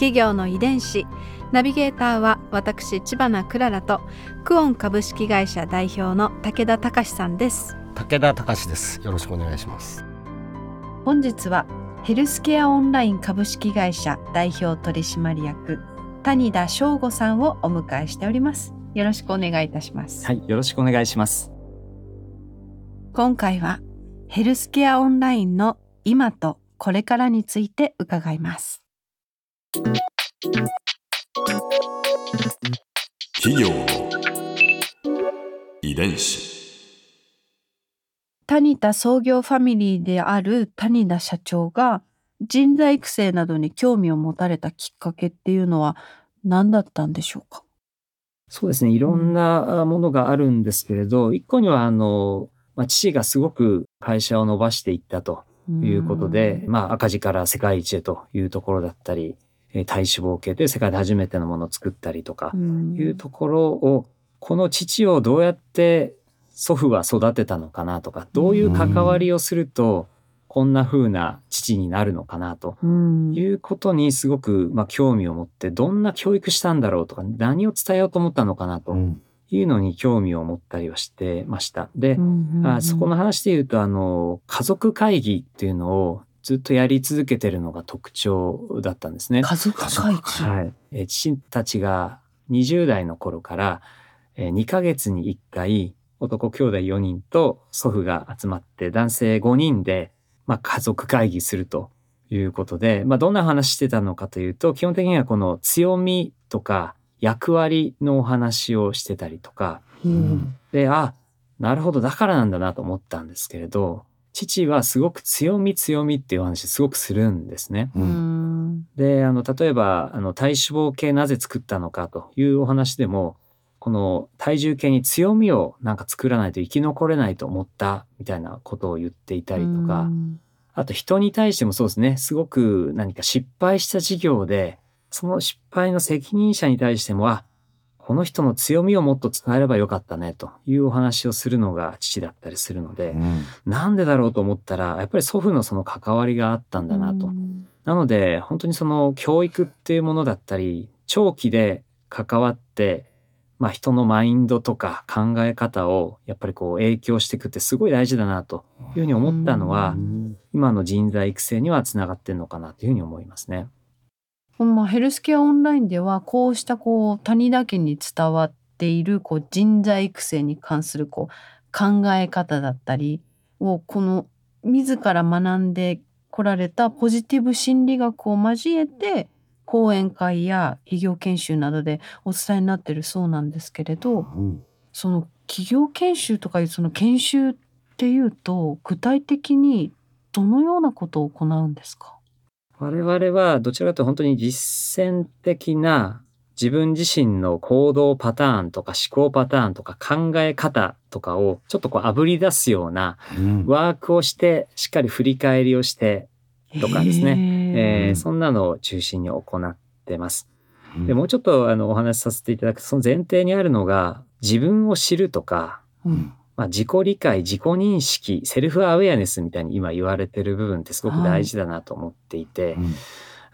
企業の遺伝子。ナビゲーターは私千葉なクララとクオン株式会社代表の武田隆さんです。武田隆です。よろしくお願いします。本日はヘルスケアオンライン株式会社代表取締役谷田翔吾さんをお迎えしております。よろしくお願いいたします。はい、よろしくお願いします。今回はヘルスケアオンラインの今とこれからについて伺います企業の遺伝子。谷田創業ファミリーである谷田社長が人材育成などに興味を持たれたきっかけっていうのは何だったんでしょうか？そうですね、いろんなものがあるんですけれど、一個には、あの、まあ、父がすごく会社を伸ばしていったということで、まあ、赤字から世界一へというところだったり、えー体脂肪計で世界で初めてのものを作ったりとか、いうところを、この父をどうやって祖父は育てたのかなとか、どういう関わりをすると、こんな風な父になるのかなと。うん。いうことにすごく、まあ、興味を持って、どんな教育したんだろうとか、何を伝えようと思ったのかなとん。いうのに興味を持ったりはしてました。で、そこの話で言うと、あの、家族会議っていうのをずっとやり続けてるのが特徴だったんですね。家族会議？はい。えー父たちが20代の頃から、えー2ヶ月に1回、男兄弟4人と祖父が集まって、男性5人で、まあ、家族会議するということで、まあ、どんな話してたのかというと、基本的にはこの強みとか役割のお話をしてたりとか、うんで、あ、なるほど、だからなんだなと思ったんですけれど、父はすごく強み強みっていうお話すごくするんですね。ううんんで、あの、例えば、あの、体脂肪計なぜ作ったのかというお話でも、この体重計に強みをなんか作らないと生き残れないと思ったみたいなことを言っていたりとか、あと人に対してもそうですね、すごく何か失敗した事業で、その失敗の責任者に対しても、あ、この人の強みをもっと使えればよかったねというお話をするのが父だったりするので、うんなんでだろうと思ったら、やっぱり祖父のその関わりがあったんだなと。うんなので、本当にその教育っていうものだったり、長期で関わって、まあ人のマインドとか考え方をやっぱりこう影響していくってすごい大事だなというふうに思ったのは、今の人材育成にはつながってんのかなというふうに思いますね。まあ、ヘルスケアオンラインではこうしたこう谷田家に伝わっているこう人材育成に関するこう考え方だったりをこの自ら学んでこられたポジティブ心理学を交えて講演会や企業研修などでお伝えになってるそうなんですけれどうん。その企業研修とかいうその研修っていうと具体的にどのようなことを行うんですか？我々はどちらかというと本当に実践的な自分自身の行動パターンとか思考パターンとか考え方とかをちょっとこう炙り出すようなうん。ワークをしてしっかり振り返りをしてとかですねねえーそんなのを中心に行ってます。うん。でもうちょっとあのお話しさせていただくとその前提にあるのが自分を知るとか、うんまあ、自己理解自己認識セルフアウェアネスみたいに今言われてる部分ってすごく大事だなと思っていて、うん。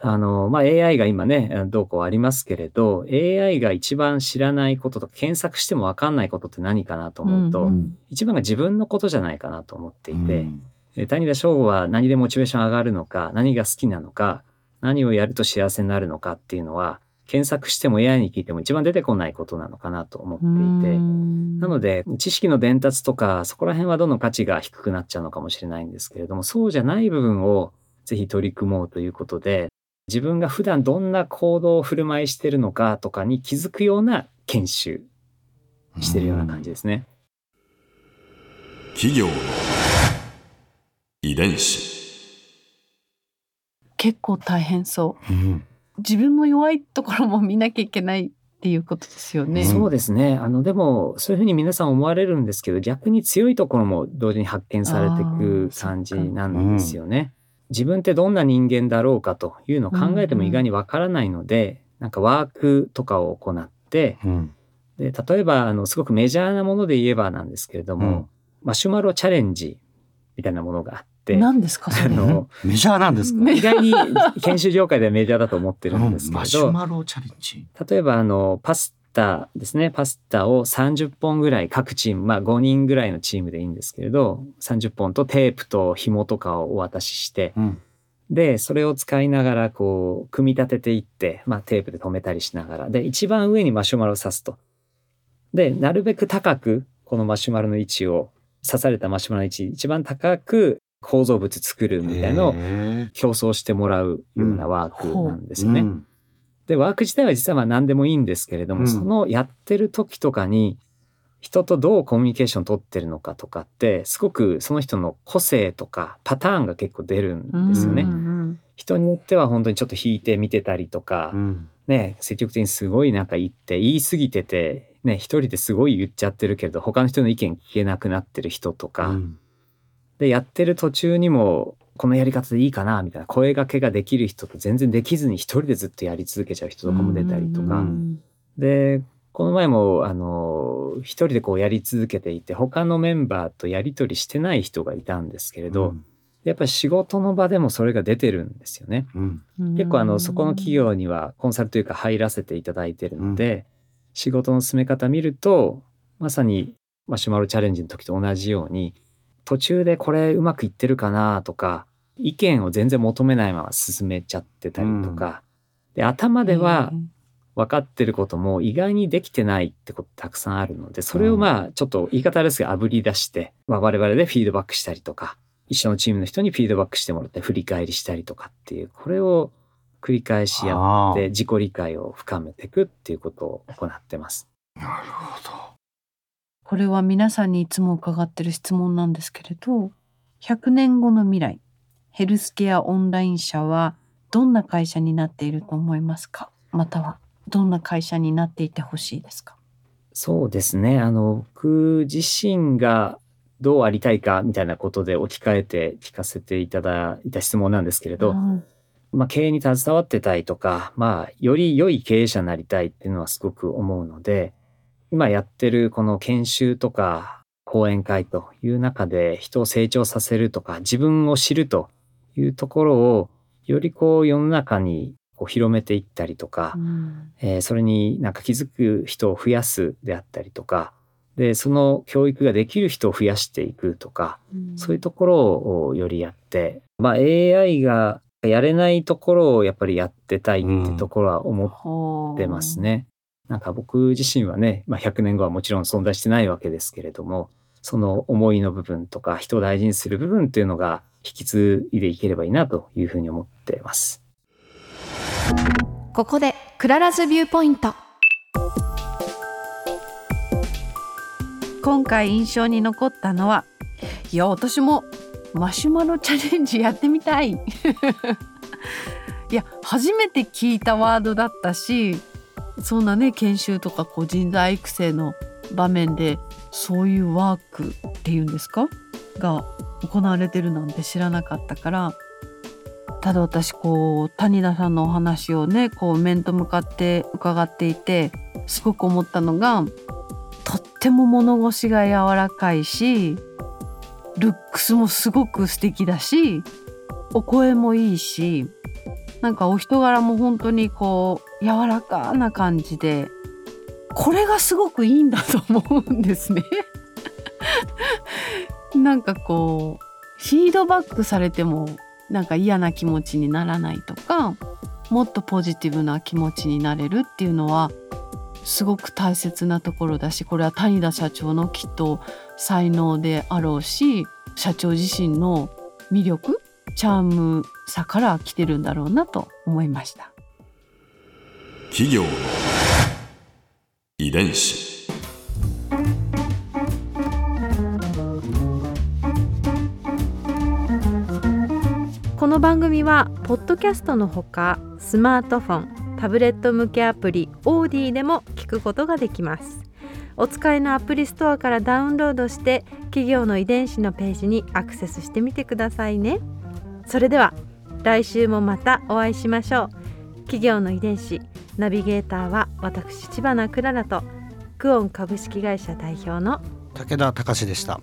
あの、まあ、AI が今ねどうこうありますけれど AI が一番知らないこととか検索しても分かんないことって何かなと思うと、うん。うん一番が自分のことじゃないかなと思っていて。うん。えー谷田翔吾は何でモチベーション上がるのか、何が好きなのか、何をやると幸せになるのかっていうのは、検索しても AI に聞いても一番出てこないことなのかなと思っていて、なので、で、知識の伝達とか、そこら辺はどんどん価値が低くなっちゃうのかもしれないんですけれども、そうじゃない部分をぜひ取り組もうということで、自分が普段どんな行動を振る舞いしてるのかとかに気づくような研修してるような感じですね。企業の遺伝子。結構大変そうん自分の弱いところも見なきゃいけないっていうことですよね。そうですね。あの、でも、そういうふうに皆さん思われるんですけど、逆に強いところも同時に発見されていく感じなんですよね。自分ってどんな人間だろうかというのを考えても意外にわからないので、なんかワークとかを行って、うんで例えばあのすごくメジャーなもので言えばなんですけれども、うんマシュマロチャレンジみたいなものがあって、何ですか メジャーなんですか、ね意外に研修業界ではメジャーだと思ってるんですけど、シュマロチャレンジ。例えばあのパスタですね。パスタを30本ぐらい各チームまあ5人ぐらいのチームでいいんですけれど30本とテープと紐とかをお渡ししてうん。でそれを使いながらこう組み立てていって、まあ、テープで留めたりしながら。で一番上にマシュマロを刺すと。でなるべく高くこのマシュマロの位置を刺されたマシュマロの位置一番高く構造物作るみたいなのをへ競争してもらうようなワークなんですよね。ーうん。で、ワーク自体は実はまあ何でもいいんですけれども、うん。そのやってる時とかに、人とどうコミュニケーション取ってるのかとかって、すごくその人の個性とかパターンが結構出るんですよね。うんうん人によっては本当にちょっと引いて見てたりとか、うん。ね、積極的にすごいなんか言って、言い過ぎてて、ね、一人ですごい言っちゃってるけれど、他の人の意見聞けなくなってる人とか、うんで、やってる途中にも、このやり方でいいかなみたいな声掛けができる人と全然できずに一人でずっとやり続けちゃう人とかも出たりとか、うん。でこの前もあの一人でこうやり続けていて他のメンバーとやり取りしてない人がいたんですけれど、やっぱり仕事の場でもそれが出てるんですよね。うん。結構あのそこの企業にはコンサルというか入らせていただいてるので、仕事の進め方見るとまさにマシュマロチャレンジの時と同じように途中でこれうまくいってるかなとか意見を全然求めないまま進めちゃってたりとか、で頭では分かってることも意外にできてないってことたくさんあるのでそれをまあちょっと言い方ですがあぶり出して、まあ、我々でフィードバックしたりとか一緒のチームの人にフィードバックしてもらって振り返りしたりとかっていうこれを繰り返しやって自己理解を深めていくっていうことを行ってます。なるほど。これは皆さんにいつも伺ってる質問なんですけれど、100年後の未来、ヘルスケアオンライン社はどんな会社になっていると思いますか？またはどんな会社になっていてほしいですか？そうですね。あの、僕自身がどうありたいかみたいなことで置き換えて聞かせていただいた質問なんですけれど、うんまあ、経営に携わってたいとか、まあ、より良い経営者になりたいっていうのはすごく思うので、今やってるこの研修とか講演会という中で人を成長させるとか自分を知るというところをよりこう世の中にこう広めていったりとか、うん。えーそれになんか気づく人を増やすであったりとか、で、その教育ができる人を増やしていくとか、そういうところをよりやって、まあ AI がやれないところをやっぱりやってたいってところは思ってますね。なんか僕自身はね、まあ100年後はもちろん存在してないわけですけれども、その思いの部分とか人を大事にする部分っていうのが引き継いでいければいいなというふうに思っています。ここで Clara's Viewpoint 今回印象に残ったのはいや私もマシュマロチャレンジやってみたい いや初めて聞いたワードだったしそんなね研修とかこう人材育成の場面でそういうワークっていうんですか？が行われてるなんて知らなかったからただ私こう谷田さんのお話をねこう面と向かって伺っていてすごく思ったのがとっても物腰が柔らかいしルックスもすごく素敵だしお声もいいしなんかお人柄も本当にこう柔らかな感じでこれがすごくいいんだと思うんですね。なんかこうフィードバックされてもなんか嫌な気持ちにならないとかもっとポジティブな気持ちになれるっていうのはすごく大切なところだしこれは谷田社長のきっと才能であろうし社長自身の魅力チャームさから来てるんだろうなと思いました。企業の遺伝子。このの番組はポッドキャストのほかスマートフォンタブレット向けアプリオーディでも聞くことができます。お使いのアプリストアからダウンロードして企業の遺伝子のページにアクセスしてみてくださいね。それでは来週もまたお会いしましょう。企業の遺伝子。ナビゲーターは私千葉なクララとクオン株式会社代表の武田隆でした。